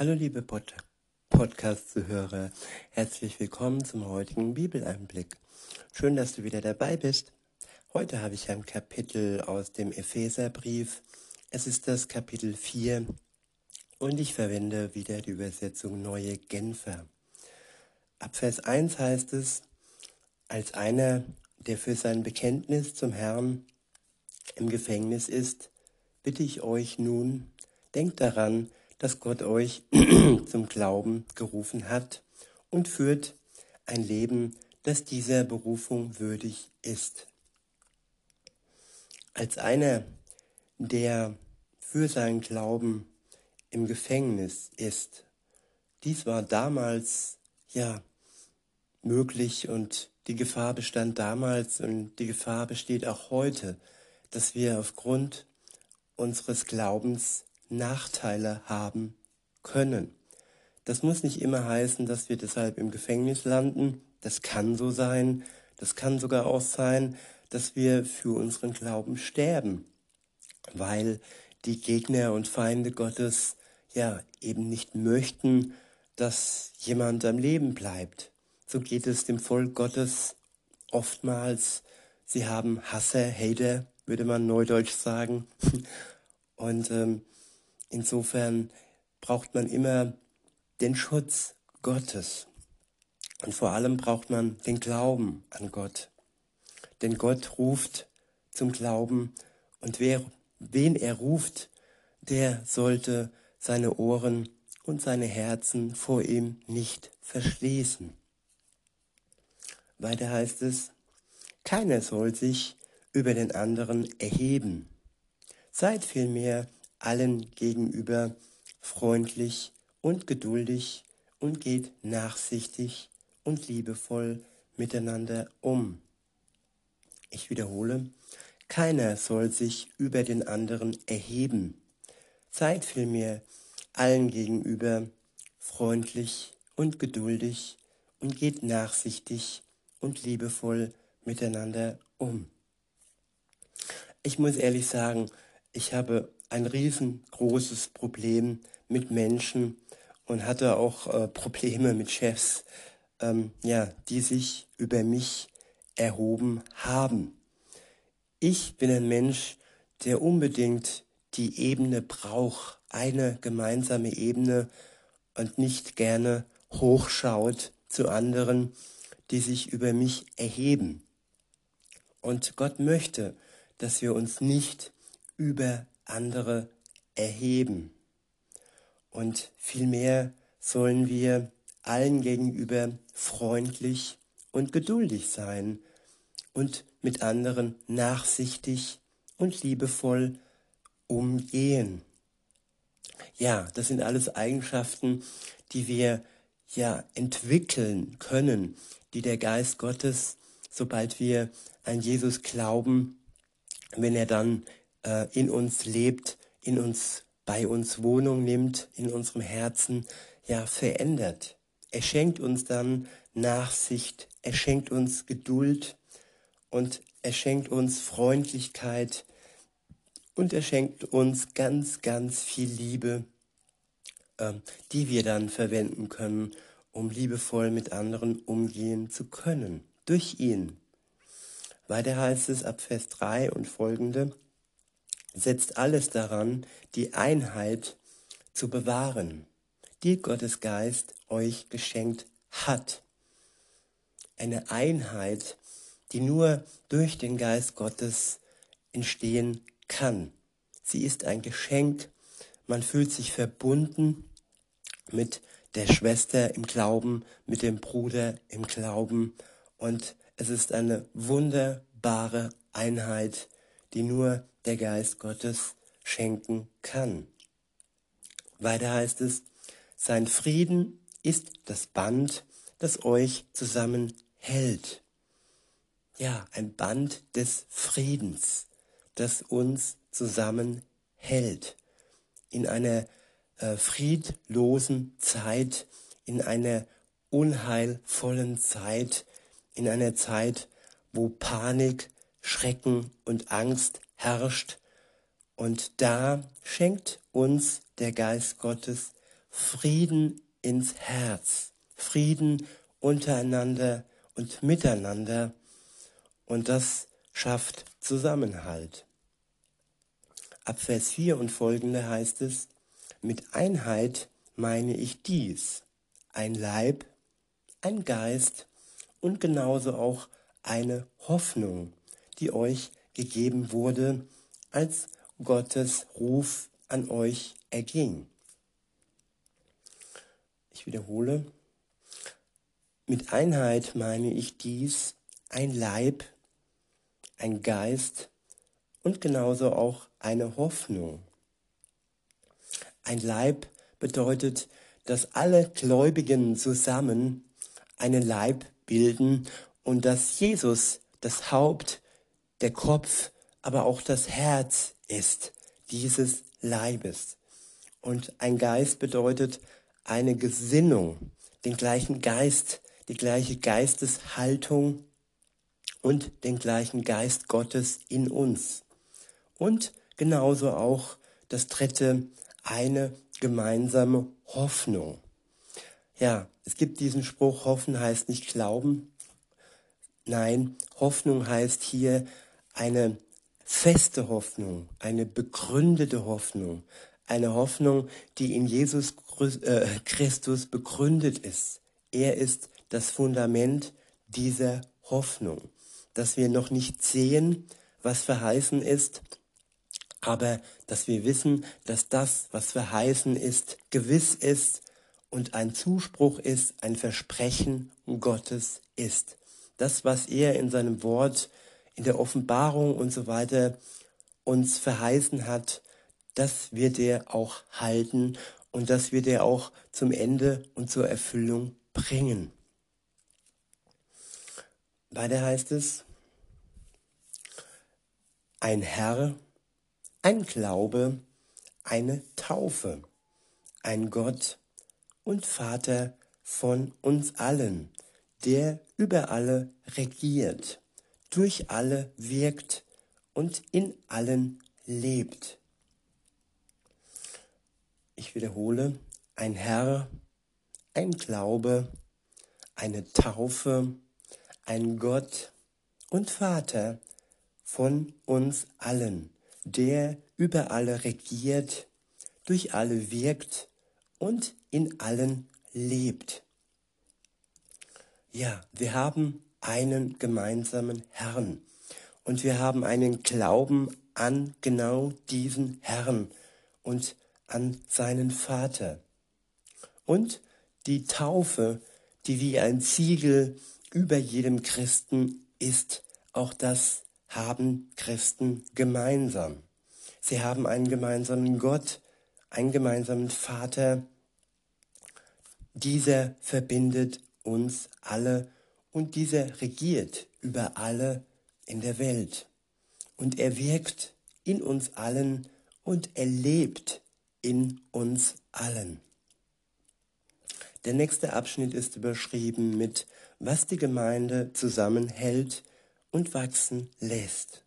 Hallo liebe Pod Podcast-Zuhörer, herzlich willkommen zum heutigen Bibeleinblick. Schön, dass du wieder dabei bist. Heute habe ich ein Kapitel aus dem Epheserbrief. Es ist das Kapitel 4 und ich verwende wieder die Übersetzung Neue Genfer. Ab Vers 1 heißt es, als einer, der für sein Bekenntnis zum Herrn im Gefängnis ist, bitte ich euch nun, denkt daran, dass Gott euch zum Glauben gerufen hat und führt ein Leben, das dieser Berufung würdig ist. Als einer, der für seinen Glauben im Gefängnis ist, dies war damals ja möglich und die Gefahr bestand damals und die Gefahr besteht auch heute, dass wir aufgrund unseres Glaubens Nachteile haben können. Das muss nicht immer heißen, dass wir deshalb im Gefängnis landen. Das kann so sein. Das kann sogar auch sein, dass wir für unseren Glauben sterben, weil die Gegner und Feinde Gottes ja eben nicht möchten, dass jemand am Leben bleibt. So geht es dem Volk Gottes oftmals. Sie haben Hasser, Hater, würde man neudeutsch sagen. Und ähm, Insofern braucht man immer den Schutz Gottes. Und vor allem braucht man den Glauben an Gott. Denn Gott ruft zum Glauben und wer, wen er ruft, der sollte seine Ohren und seine Herzen vor ihm nicht verschließen. Weiter heißt es, keiner soll sich über den anderen erheben. Seid vielmehr allen gegenüber freundlich und geduldig und geht nachsichtig und liebevoll miteinander um. Ich wiederhole, keiner soll sich über den anderen erheben. Seid vielmehr allen gegenüber freundlich und geduldig und geht nachsichtig und liebevoll miteinander um. Ich muss ehrlich sagen, ich habe ein riesengroßes Problem mit Menschen und hatte auch äh, Probleme mit Chefs, ähm, ja, die sich über mich erhoben haben. Ich bin ein Mensch, der unbedingt die Ebene braucht, eine gemeinsame Ebene und nicht gerne hochschaut zu anderen, die sich über mich erheben. Und Gott möchte, dass wir uns nicht über andere erheben. Und vielmehr sollen wir allen gegenüber freundlich und geduldig sein und mit anderen nachsichtig und liebevoll umgehen. Ja, das sind alles Eigenschaften, die wir ja entwickeln können, die der Geist Gottes, sobald wir an Jesus glauben, wenn er dann in uns lebt, in uns, bei uns Wohnung nimmt, in unserem Herzen, ja, verändert. Er schenkt uns dann Nachsicht, er schenkt uns Geduld und er schenkt uns Freundlichkeit und er schenkt uns ganz, ganz viel Liebe, äh, die wir dann verwenden können, um liebevoll mit anderen umgehen zu können, durch ihn. Weiter heißt es ab Vers 3 und folgende, setzt alles daran, die Einheit zu bewahren, die Gottes Geist euch geschenkt hat. Eine Einheit, die nur durch den Geist Gottes entstehen kann. Sie ist ein Geschenk, man fühlt sich verbunden mit der Schwester im Glauben, mit dem Bruder im Glauben und es ist eine wunderbare Einheit, die nur der Geist Gottes schenken kann. Weiter heißt es, sein Frieden ist das Band, das euch zusammenhält. Ja, ein Band des Friedens, das uns zusammenhält. In einer äh, friedlosen Zeit, in einer unheilvollen Zeit, in einer Zeit, wo Panik, Schrecken und Angst herrscht. Und da schenkt uns der Geist Gottes Frieden ins Herz, Frieden untereinander und miteinander und das schafft Zusammenhalt. Ab Vers 4 und folgende heißt es, mit Einheit meine ich dies, ein Leib, ein Geist und genauso auch eine Hoffnung, die euch gegeben wurde, als Gottes Ruf an euch erging. Ich wiederhole, mit Einheit meine ich dies, ein Leib, ein Geist und genauso auch eine Hoffnung. Ein Leib bedeutet, dass alle Gläubigen zusammen einen Leib bilden und dass Jesus das Haupt, der Kopf, aber auch das Herz ist dieses Leibes. Und ein Geist bedeutet eine Gesinnung, den gleichen Geist, die gleiche Geisteshaltung und den gleichen Geist Gottes in uns. Und genauso auch das dritte, eine gemeinsame Hoffnung. Ja, es gibt diesen Spruch, hoffen heißt nicht glauben. Nein, Hoffnung heißt hier eine feste Hoffnung, eine begründete Hoffnung, eine Hoffnung, die in Jesus äh, Christus begründet ist. Er ist das Fundament dieser Hoffnung, dass wir noch nicht sehen, was verheißen ist, aber dass wir wissen, dass das, was verheißen ist, gewiss ist und ein Zuspruch ist, ein Versprechen Gottes ist. Das, was er in seinem Wort, in der Offenbarung und so weiter uns verheißen hat, das wird er auch halten und das wird er auch zum Ende und zur Erfüllung bringen. Weiter heißt es, ein Herr, ein Glaube, eine Taufe, ein Gott und Vater von uns allen, der über alle regiert, durch alle wirkt und in allen lebt. Ich wiederhole, ein Herr, ein Glaube, eine Taufe, ein Gott und Vater von uns allen, der über alle regiert, durch alle wirkt und in allen lebt. Ja, wir haben einen gemeinsamen Herrn und wir haben einen Glauben an genau diesen Herrn und an seinen Vater. Und die Taufe, die wie ein Ziegel über jedem Christen ist, auch das haben Christen gemeinsam. Sie haben einen gemeinsamen Gott, einen gemeinsamen Vater. Dieser verbindet uns alle und dieser regiert über alle in der Welt. Und er wirkt in uns allen und er lebt in uns allen. Der nächste Abschnitt ist überschrieben mit, was die Gemeinde zusammenhält und wachsen lässt.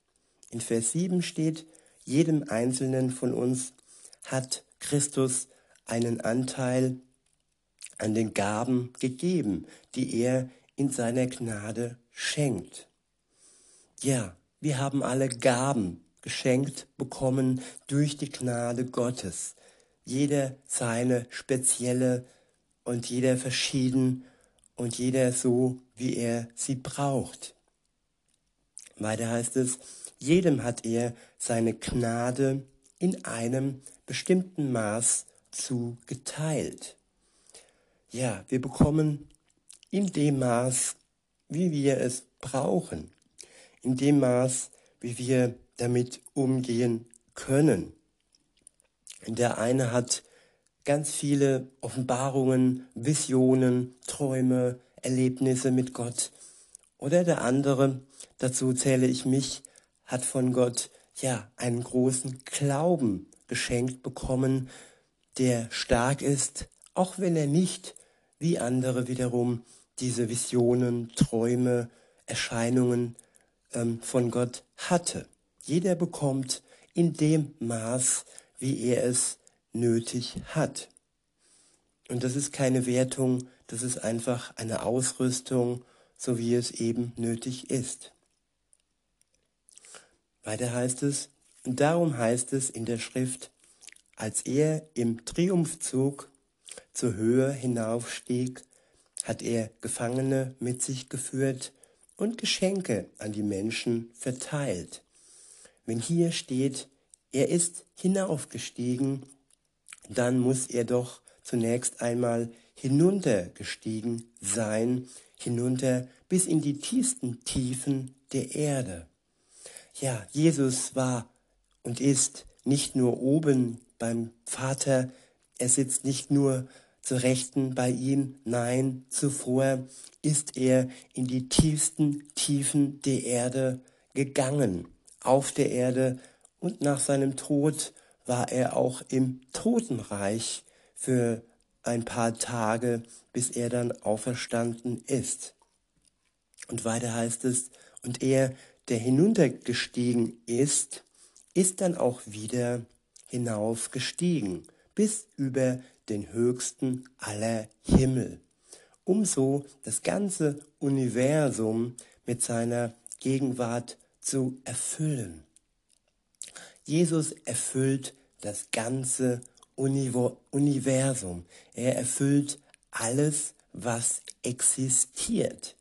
In Vers 7 steht, jedem Einzelnen von uns hat Christus einen Anteil an den Gaben gegeben, die er in seiner Gnade schenkt. Ja, wir haben alle Gaben geschenkt bekommen durch die Gnade Gottes. Jeder seine spezielle und jeder verschieden und jeder so, wie er sie braucht. Weiter heißt es, jedem hat er seine Gnade in einem bestimmten Maß zugeteilt. Ja, wir bekommen in dem Maß, wie wir es brauchen, in dem Maß, wie wir damit umgehen können. Der eine hat ganz viele Offenbarungen, Visionen, Träume, Erlebnisse mit Gott. Oder der andere, dazu zähle ich mich, hat von Gott ja einen großen Glauben geschenkt bekommen, der stark ist, auch wenn er nicht wie andere wiederum diese Visionen, Träume, Erscheinungen ähm, von Gott hatte. Jeder bekommt in dem Maß, wie er es nötig hat. Und das ist keine Wertung, das ist einfach eine Ausrüstung, so wie es eben nötig ist. Weiter heißt es, und darum heißt es in der Schrift, als er im Triumphzug zur Höhe hinaufstieg, hat er Gefangene mit sich geführt und Geschenke an die Menschen verteilt. Wenn hier steht, er ist hinaufgestiegen, dann muss er doch zunächst einmal hinuntergestiegen sein, hinunter bis in die tiefsten Tiefen der Erde. Ja, Jesus war und ist nicht nur oben beim Vater, er sitzt nicht nur zur Rechten bei ihm, nein, zuvor ist er in die tiefsten Tiefen der Erde gegangen, auf der Erde, und nach seinem Tod war er auch im Totenreich für ein paar Tage, bis er dann auferstanden ist. Und weiter heißt es, und er, der hinuntergestiegen ist, ist dann auch wieder hinaufgestiegen, bis über den höchsten aller Himmel, um so das ganze Universum mit seiner Gegenwart zu erfüllen. Jesus erfüllt das ganze Universum. Er erfüllt alles, was existiert.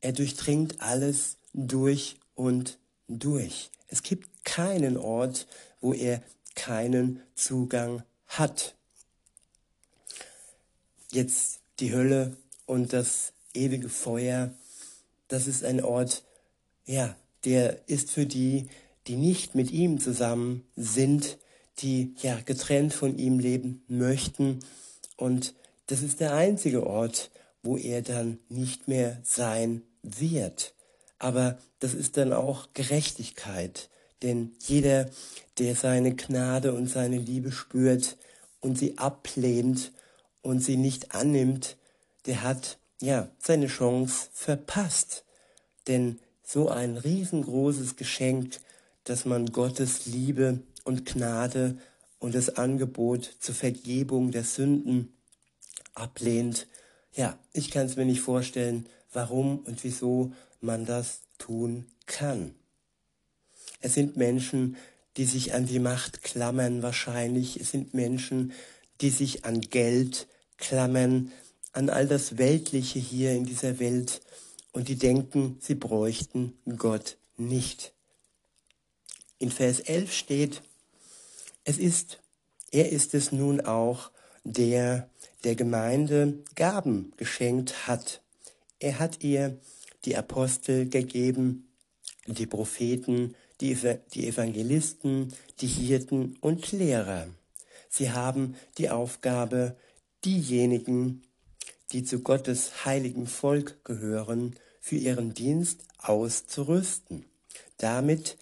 Er durchdringt alles durch und durch. Es gibt keinen Ort, wo er keinen Zugang hat. Jetzt die Hölle und das ewige Feuer, das ist ein Ort, ja, der ist für die, die nicht mit ihm zusammen sind, die ja getrennt von ihm leben möchten. Und das ist der einzige Ort, wo er dann nicht mehr sein wird. Aber das ist dann auch Gerechtigkeit. Denn jeder, der seine Gnade und seine Liebe spürt und sie ablehnt und sie nicht annimmt, der hat ja seine Chance verpasst. Denn so ein riesengroßes Geschenk, dass man Gottes Liebe und Gnade und das Angebot zur Vergebung der Sünden ablehnt. Ja, ich kann es mir nicht vorstellen, warum und wieso man das tun kann. Es sind Menschen, die sich an die Macht klammern wahrscheinlich. Es sind Menschen, die sich an Geld klammern, an all das Weltliche hier in dieser Welt und die denken, sie bräuchten Gott nicht. In Vers 11 steht, es ist, er ist es nun auch, der der Gemeinde Gaben geschenkt hat. Er hat ihr die Apostel gegeben, die Propheten, die, die Evangelisten, die Hirten und Lehrer. Sie haben die Aufgabe, diejenigen, die zu Gottes heiligen Volk gehören, für ihren Dienst auszurüsten, damit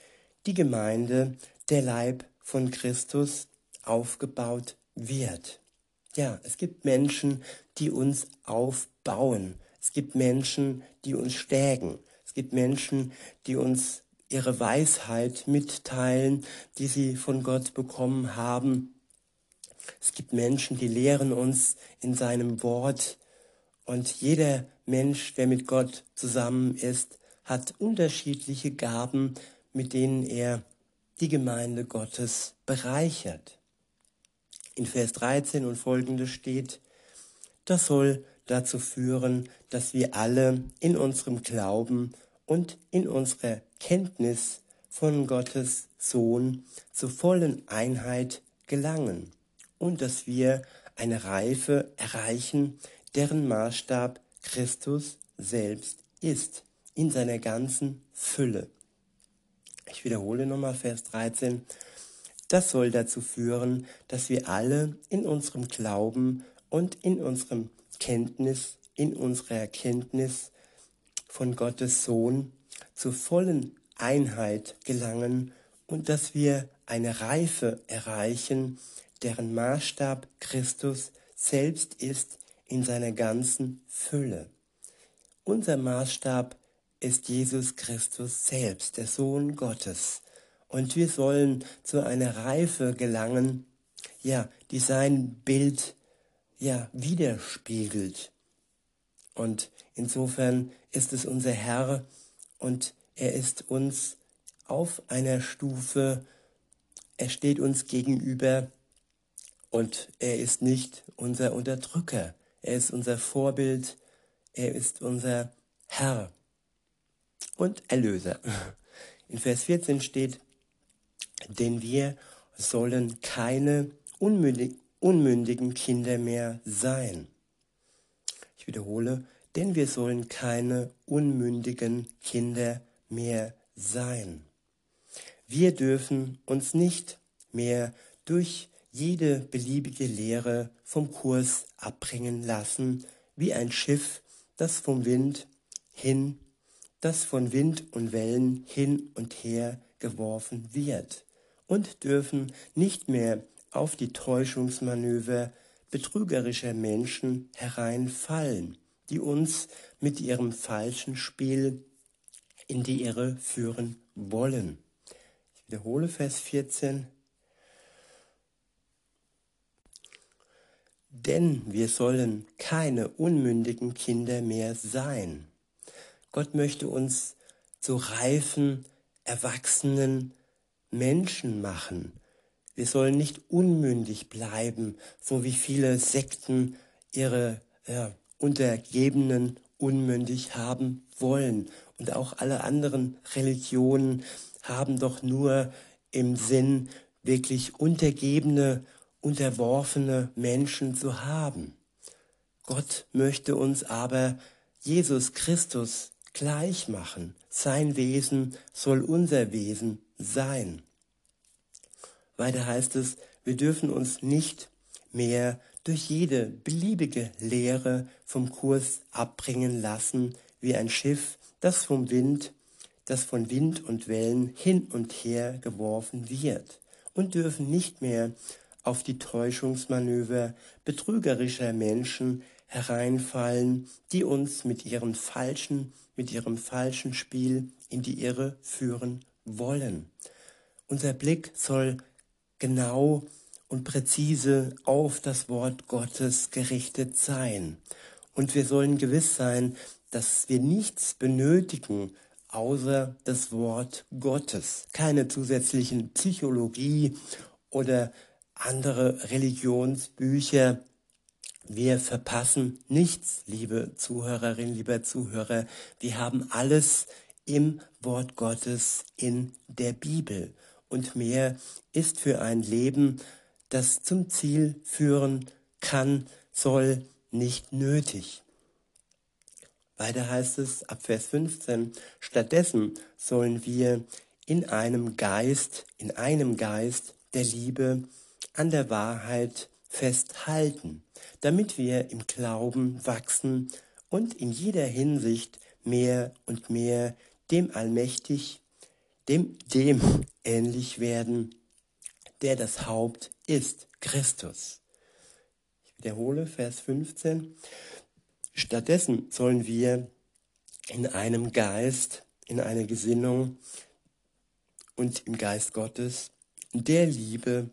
die Gemeinde der Leib von Christus aufgebaut wird. Ja, es gibt Menschen, die uns aufbauen. Es gibt Menschen, die uns stärken. Es gibt Menschen, die uns ihre Weisheit mitteilen, die sie von Gott bekommen haben. Es gibt Menschen, die lehren uns in seinem Wort. Und jeder Mensch, der mit Gott zusammen ist, hat unterschiedliche Gaben, mit denen er die Gemeinde Gottes bereichert. In Vers 13 und folgende steht, das soll dazu führen, dass wir alle in unserem Glauben und in unserer Kenntnis von Gottes Sohn zur vollen Einheit gelangen und dass wir eine Reife erreichen, deren Maßstab Christus selbst ist, in seiner ganzen Fülle. Ich wiederhole nochmal Vers 13. Das soll dazu führen, dass wir alle in unserem Glauben und in unserem Kenntnis, in unserer Erkenntnis von Gottes Sohn zur vollen Einheit gelangen und dass wir eine Reife erreichen, deren Maßstab Christus selbst ist in seiner ganzen Fülle. Unser Maßstab ist Jesus Christus selbst, der Sohn Gottes. Und wir sollen zu einer Reife gelangen, ja, die sein Bild ja widerspiegelt. Und insofern ist es unser Herr und er ist uns auf einer Stufe, er steht uns gegenüber und er ist nicht unser Unterdrücker, er ist unser Vorbild, er ist unser Herr und Erlöser. In Vers 14 steht, denn wir sollen keine unmündig, unmündigen Kinder mehr sein. Ich wiederhole, denn wir sollen keine unmündigen Kinder mehr sein. Wir dürfen uns nicht mehr durch jede beliebige Lehre vom Kurs abbringen lassen, wie ein Schiff, das vom Wind hin, das von Wind und Wellen hin und her geworfen wird, und dürfen nicht mehr auf die Täuschungsmanöver betrügerischer Menschen hereinfallen, die uns mit ihrem falschen Spiel in die Irre führen wollen. Ich wiederhole Vers 14. Denn wir sollen keine unmündigen Kinder mehr sein. Gott möchte uns zu reifen, erwachsenen Menschen machen. Wir sollen nicht unmündig bleiben, so wie viele Sekten ihre ja, Untergebenen unmündig haben wollen. Und auch alle anderen Religionen haben doch nur im Sinn, wirklich untergebene, unterworfene Menschen zu haben. Gott möchte uns aber Jesus Christus gleich machen. Sein Wesen soll unser Wesen sein. Weiter heißt es, wir dürfen uns nicht mehr durch jede beliebige Lehre vom Kurs abbringen lassen, wie ein Schiff, das vom Wind, das von Wind und Wellen hin und her geworfen wird, und dürfen nicht mehr auf die Täuschungsmanöver betrügerischer Menschen hereinfallen, die uns mit ihren falschen, mit ihrem falschen Spiel in die Irre führen wollen. Unser Blick soll genau und präzise auf das Wort Gottes gerichtet sein. Und wir sollen gewiss sein, dass wir nichts benötigen außer das Wort Gottes. Keine zusätzlichen Psychologie oder andere Religionsbücher. Wir verpassen nichts, liebe Zuhörerinnen, lieber Zuhörer. Wir haben alles im Wort Gottes in der Bibel. Und mehr ist für ein Leben, das zum Ziel führen kann, soll, nicht nötig. Weiter heißt es ab Vers 15, stattdessen sollen wir in einem Geist, in einem Geist der Liebe an der Wahrheit festhalten, damit wir im Glauben wachsen und in jeder Hinsicht mehr und mehr dem allmächtig, dem, dem ähnlich werden, der das Haupt ist, Christus. Ich wiederhole Vers 15. Stattdessen sollen wir in einem Geist, in einer Gesinnung und im Geist Gottes der Liebe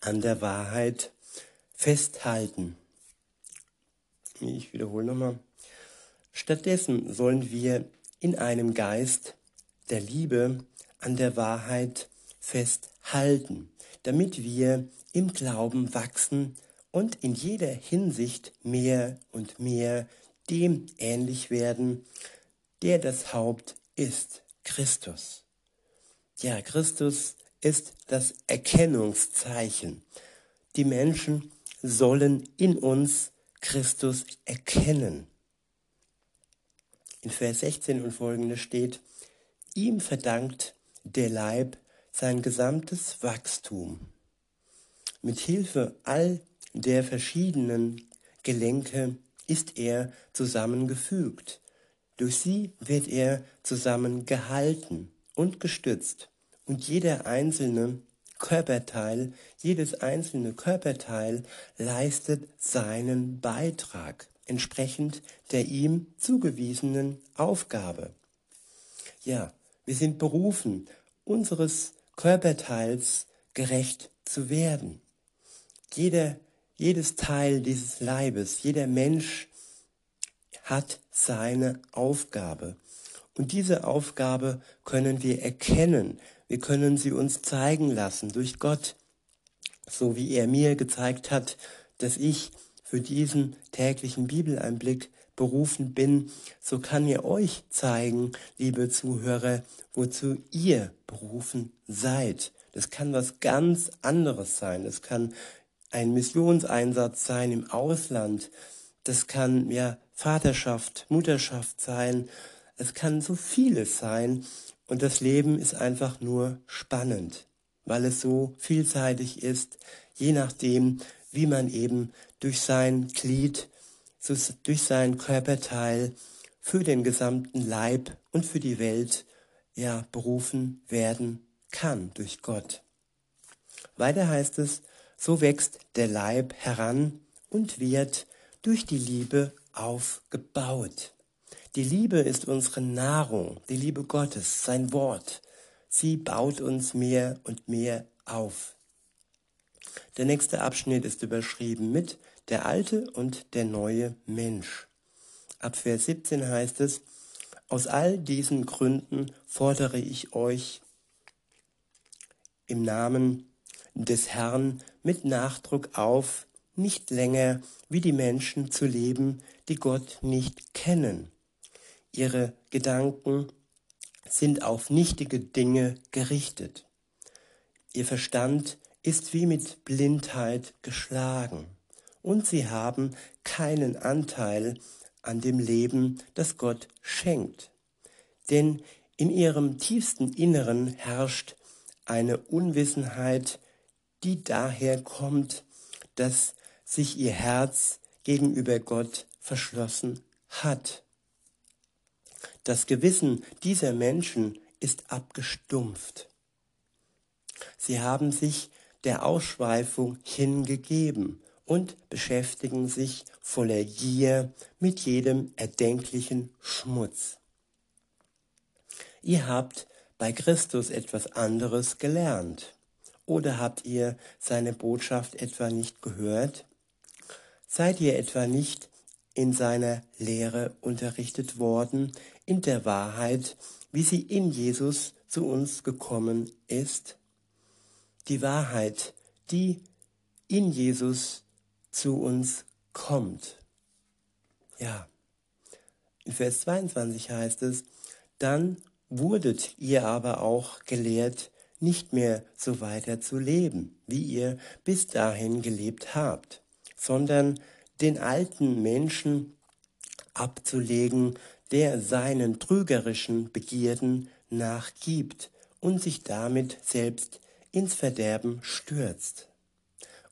an der Wahrheit festhalten. Ich wiederhole nochmal. Stattdessen sollen wir in einem Geist der Liebe an der Wahrheit festhalten, damit wir im Glauben wachsen und in jeder Hinsicht mehr und mehr dem ähnlich werden, der das Haupt ist, Christus. Ja, Christus ist das Erkennungszeichen. Die Menschen sollen in uns Christus erkennen. In Vers 16 und folgende steht, ihm verdankt der Leib sein gesamtes Wachstum. Mit Hilfe all der verschiedenen Gelenke ist er zusammengefügt. Durch sie wird er zusammengehalten und gestützt. Und jeder einzelne Körperteil, jedes einzelne Körperteil leistet seinen Beitrag entsprechend der ihm zugewiesenen Aufgabe. Ja, wir sind berufen, unseres Körperteils gerecht zu werden. Jeder jedes Teil dieses Leibes, jeder Mensch hat seine Aufgabe. Und diese Aufgabe können wir erkennen. Wir können sie uns zeigen lassen durch Gott, so wie er mir gezeigt hat, dass ich für diesen täglichen Bibeleinblick berufen bin, so kann er euch zeigen, liebe Zuhörer, wozu ihr berufen seid. Das kann was ganz anderes sein. Das kann ein Missionseinsatz sein im Ausland. Das kann ja Vaterschaft, Mutterschaft sein. Es kann so vieles sein. Und das Leben ist einfach nur spannend, weil es so vielseitig ist, je nachdem, wie man eben durch sein Glied, durch sein Körperteil für den gesamten Leib und für die Welt ja berufen werden kann durch Gott. Weiter heißt es, so wächst der Leib heran und wird durch die Liebe aufgebaut. Die Liebe ist unsere Nahrung, die Liebe Gottes, sein Wort. Sie baut uns mehr und mehr auf. Der nächste Abschnitt ist überschrieben mit der alte und der neue Mensch. Ab Vers 17 heißt es, aus all diesen Gründen fordere ich euch im Namen des Herrn mit Nachdruck auf, nicht länger wie die Menschen zu leben, die Gott nicht kennen. Ihre Gedanken sind auf nichtige Dinge gerichtet. Ihr Verstand ist wie mit Blindheit geschlagen und sie haben keinen Anteil an dem Leben, das Gott schenkt. Denn in ihrem tiefsten Inneren herrscht eine Unwissenheit, die daher kommt, dass sich ihr Herz gegenüber Gott verschlossen hat. Das Gewissen dieser Menschen ist abgestumpft. Sie haben sich der Ausschweifung hingegeben und beschäftigen sich voller Gier mit jedem erdenklichen Schmutz. Ihr habt bei Christus etwas anderes gelernt. Oder habt ihr seine Botschaft etwa nicht gehört? Seid ihr etwa nicht in seiner Lehre unterrichtet worden, in der Wahrheit, wie sie in Jesus zu uns gekommen ist? Die Wahrheit, die in Jesus zu uns kommt. Ja, in Vers 22 heißt es, dann wurdet ihr aber auch gelehrt, nicht mehr so weiter zu leben, wie ihr bis dahin gelebt habt, sondern den alten Menschen abzulegen, der seinen trügerischen Begierden nachgibt und sich damit selbst ins Verderben stürzt.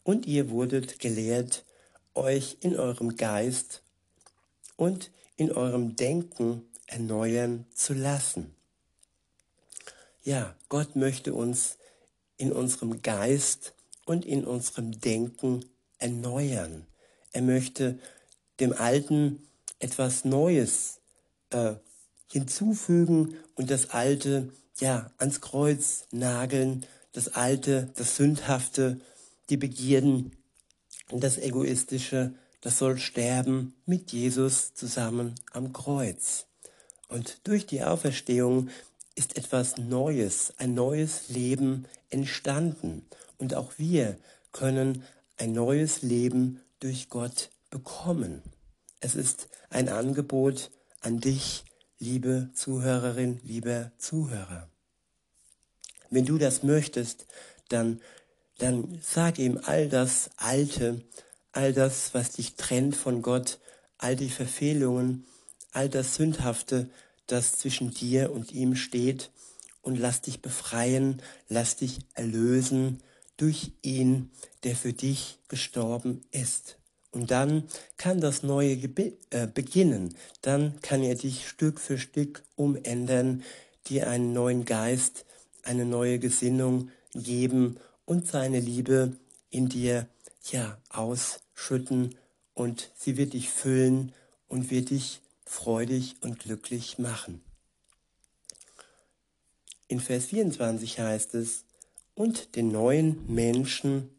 Und ihr wurdet gelehrt, euch in eurem Geist und in eurem Denken erneuern zu lassen ja, Gott möchte uns in unserem Geist und in unserem Denken erneuern. Er möchte dem Alten etwas Neues äh, hinzufügen und das Alte ja ans Kreuz nageln, das Alte, das Sündhafte, die Begierden, das Egoistische, das soll sterben mit Jesus zusammen am Kreuz. Und durch die Auferstehung ist etwas Neues, ein neues Leben entstanden. Und auch wir können ein neues Leben durch Gott bekommen. Es ist ein Angebot an dich, liebe Zuhörerin, lieber Zuhörer. Wenn du das möchtest, dann, dann sag ihm all das Alte, all das, was dich trennt von Gott, all die Verfehlungen, all das Sündhafte, das zwischen dir und ihm steht und lass dich befreien, lass dich erlösen durch ihn, der für dich gestorben ist. Und dann kann das Neue äh, beginnen. Dann kann er dich Stück für Stück umändern, dir einen neuen Geist, eine neue Gesinnung geben und seine Liebe in dir ja ausschütten und sie wird dich füllen und wird dich freudig und glücklich machen. In Vers 24 heißt es, und den neuen Menschen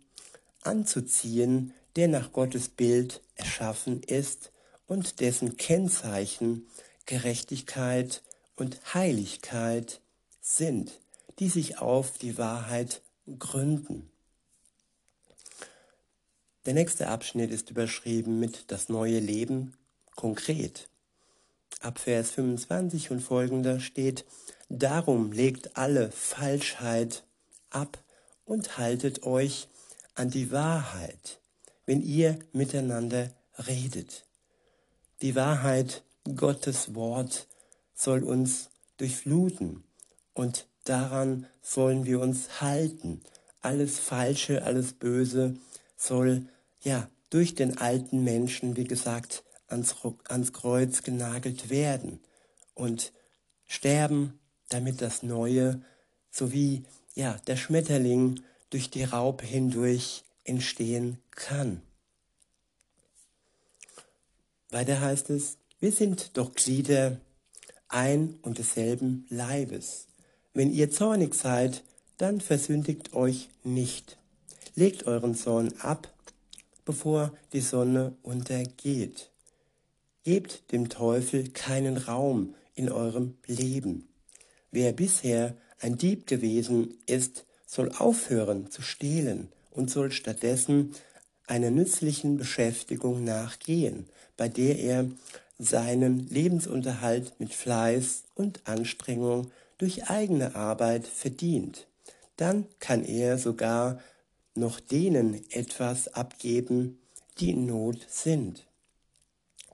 anzuziehen, der nach Gottes Bild erschaffen ist und dessen Kennzeichen Gerechtigkeit und Heiligkeit sind, die sich auf die Wahrheit gründen. Der nächste Abschnitt ist überschrieben mit das neue Leben konkret. Ab Vers 25 und folgender steht, Darum legt alle Falschheit ab und haltet euch an die Wahrheit, wenn ihr miteinander redet. Die Wahrheit, Gottes Wort, soll uns durchfluten und daran sollen wir uns halten. Alles Falsche, alles Böse soll ja durch den alten Menschen, wie gesagt, ans, ans Kreuz genagelt werden und sterben, damit das Neue, sowie ja der Schmetterling durch die Raupe hindurch entstehen kann. Weiter heißt es, wir sind doch Glieder ein und desselben Leibes. Wenn ihr zornig seid, dann versündigt euch nicht. Legt euren Zorn ab, bevor die Sonne untergeht. Gebt dem Teufel keinen Raum in eurem Leben. Wer bisher ein Dieb gewesen ist, soll aufhören zu stehlen und soll stattdessen einer nützlichen Beschäftigung nachgehen, bei der er seinen Lebensunterhalt mit Fleiß und Anstrengung durch eigene Arbeit verdient. Dann kann er sogar noch denen etwas abgeben, die in Not sind.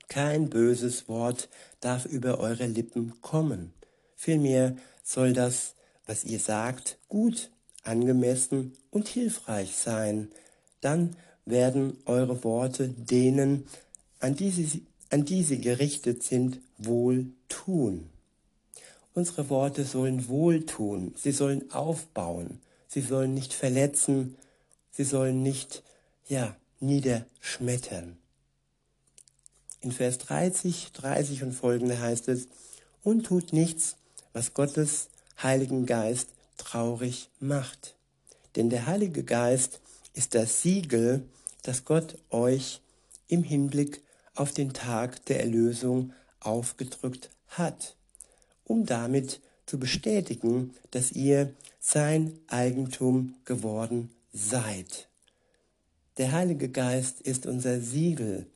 Kein böses Wort darf über eure Lippen kommen. Vielmehr soll das, was ihr sagt, gut, angemessen und hilfreich sein. Dann werden eure Worte denen, an die sie, an die sie gerichtet sind, wohl tun. Unsere Worte sollen wohltun, sie sollen aufbauen, sie sollen nicht verletzen, sie sollen nicht, ja, niederschmettern. In Vers 30, 30 und folgende heißt es, und tut nichts, was Gottes Heiligen Geist traurig macht. Denn der Heilige Geist ist das Siegel, das Gott euch im Hinblick auf den Tag der Erlösung aufgedrückt hat, um damit zu bestätigen, dass ihr sein Eigentum geworden seid. Der Heilige Geist ist unser Siegel.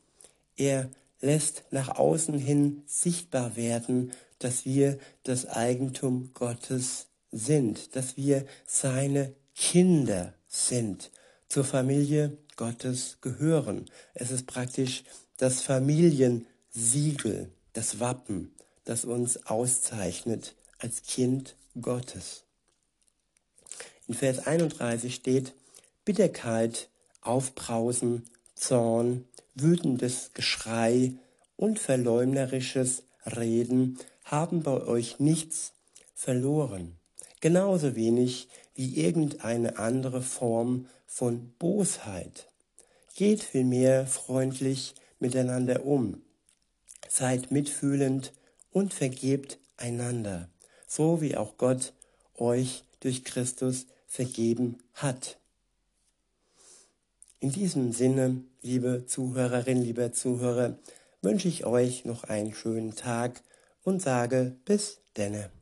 Er lässt nach außen hin sichtbar werden, dass wir das Eigentum Gottes sind, dass wir seine Kinder sind, zur Familie Gottes gehören. Es ist praktisch das Familiensiegel, das Wappen, das uns auszeichnet als Kind Gottes. In Vers 31 steht, Bitterkeit, Aufbrausen, Zorn, wütendes Geschrei und verleumderisches Reden haben bei euch nichts verloren, genauso wenig wie irgendeine andere Form von Bosheit. Geht vielmehr freundlich miteinander um, seid mitfühlend und vergebt einander, so wie auch Gott euch durch Christus vergeben hat. In diesem Sinne, liebe Zuhörerinnen, lieber Zuhörer, wünsche ich euch noch einen schönen Tag und sage bis denne.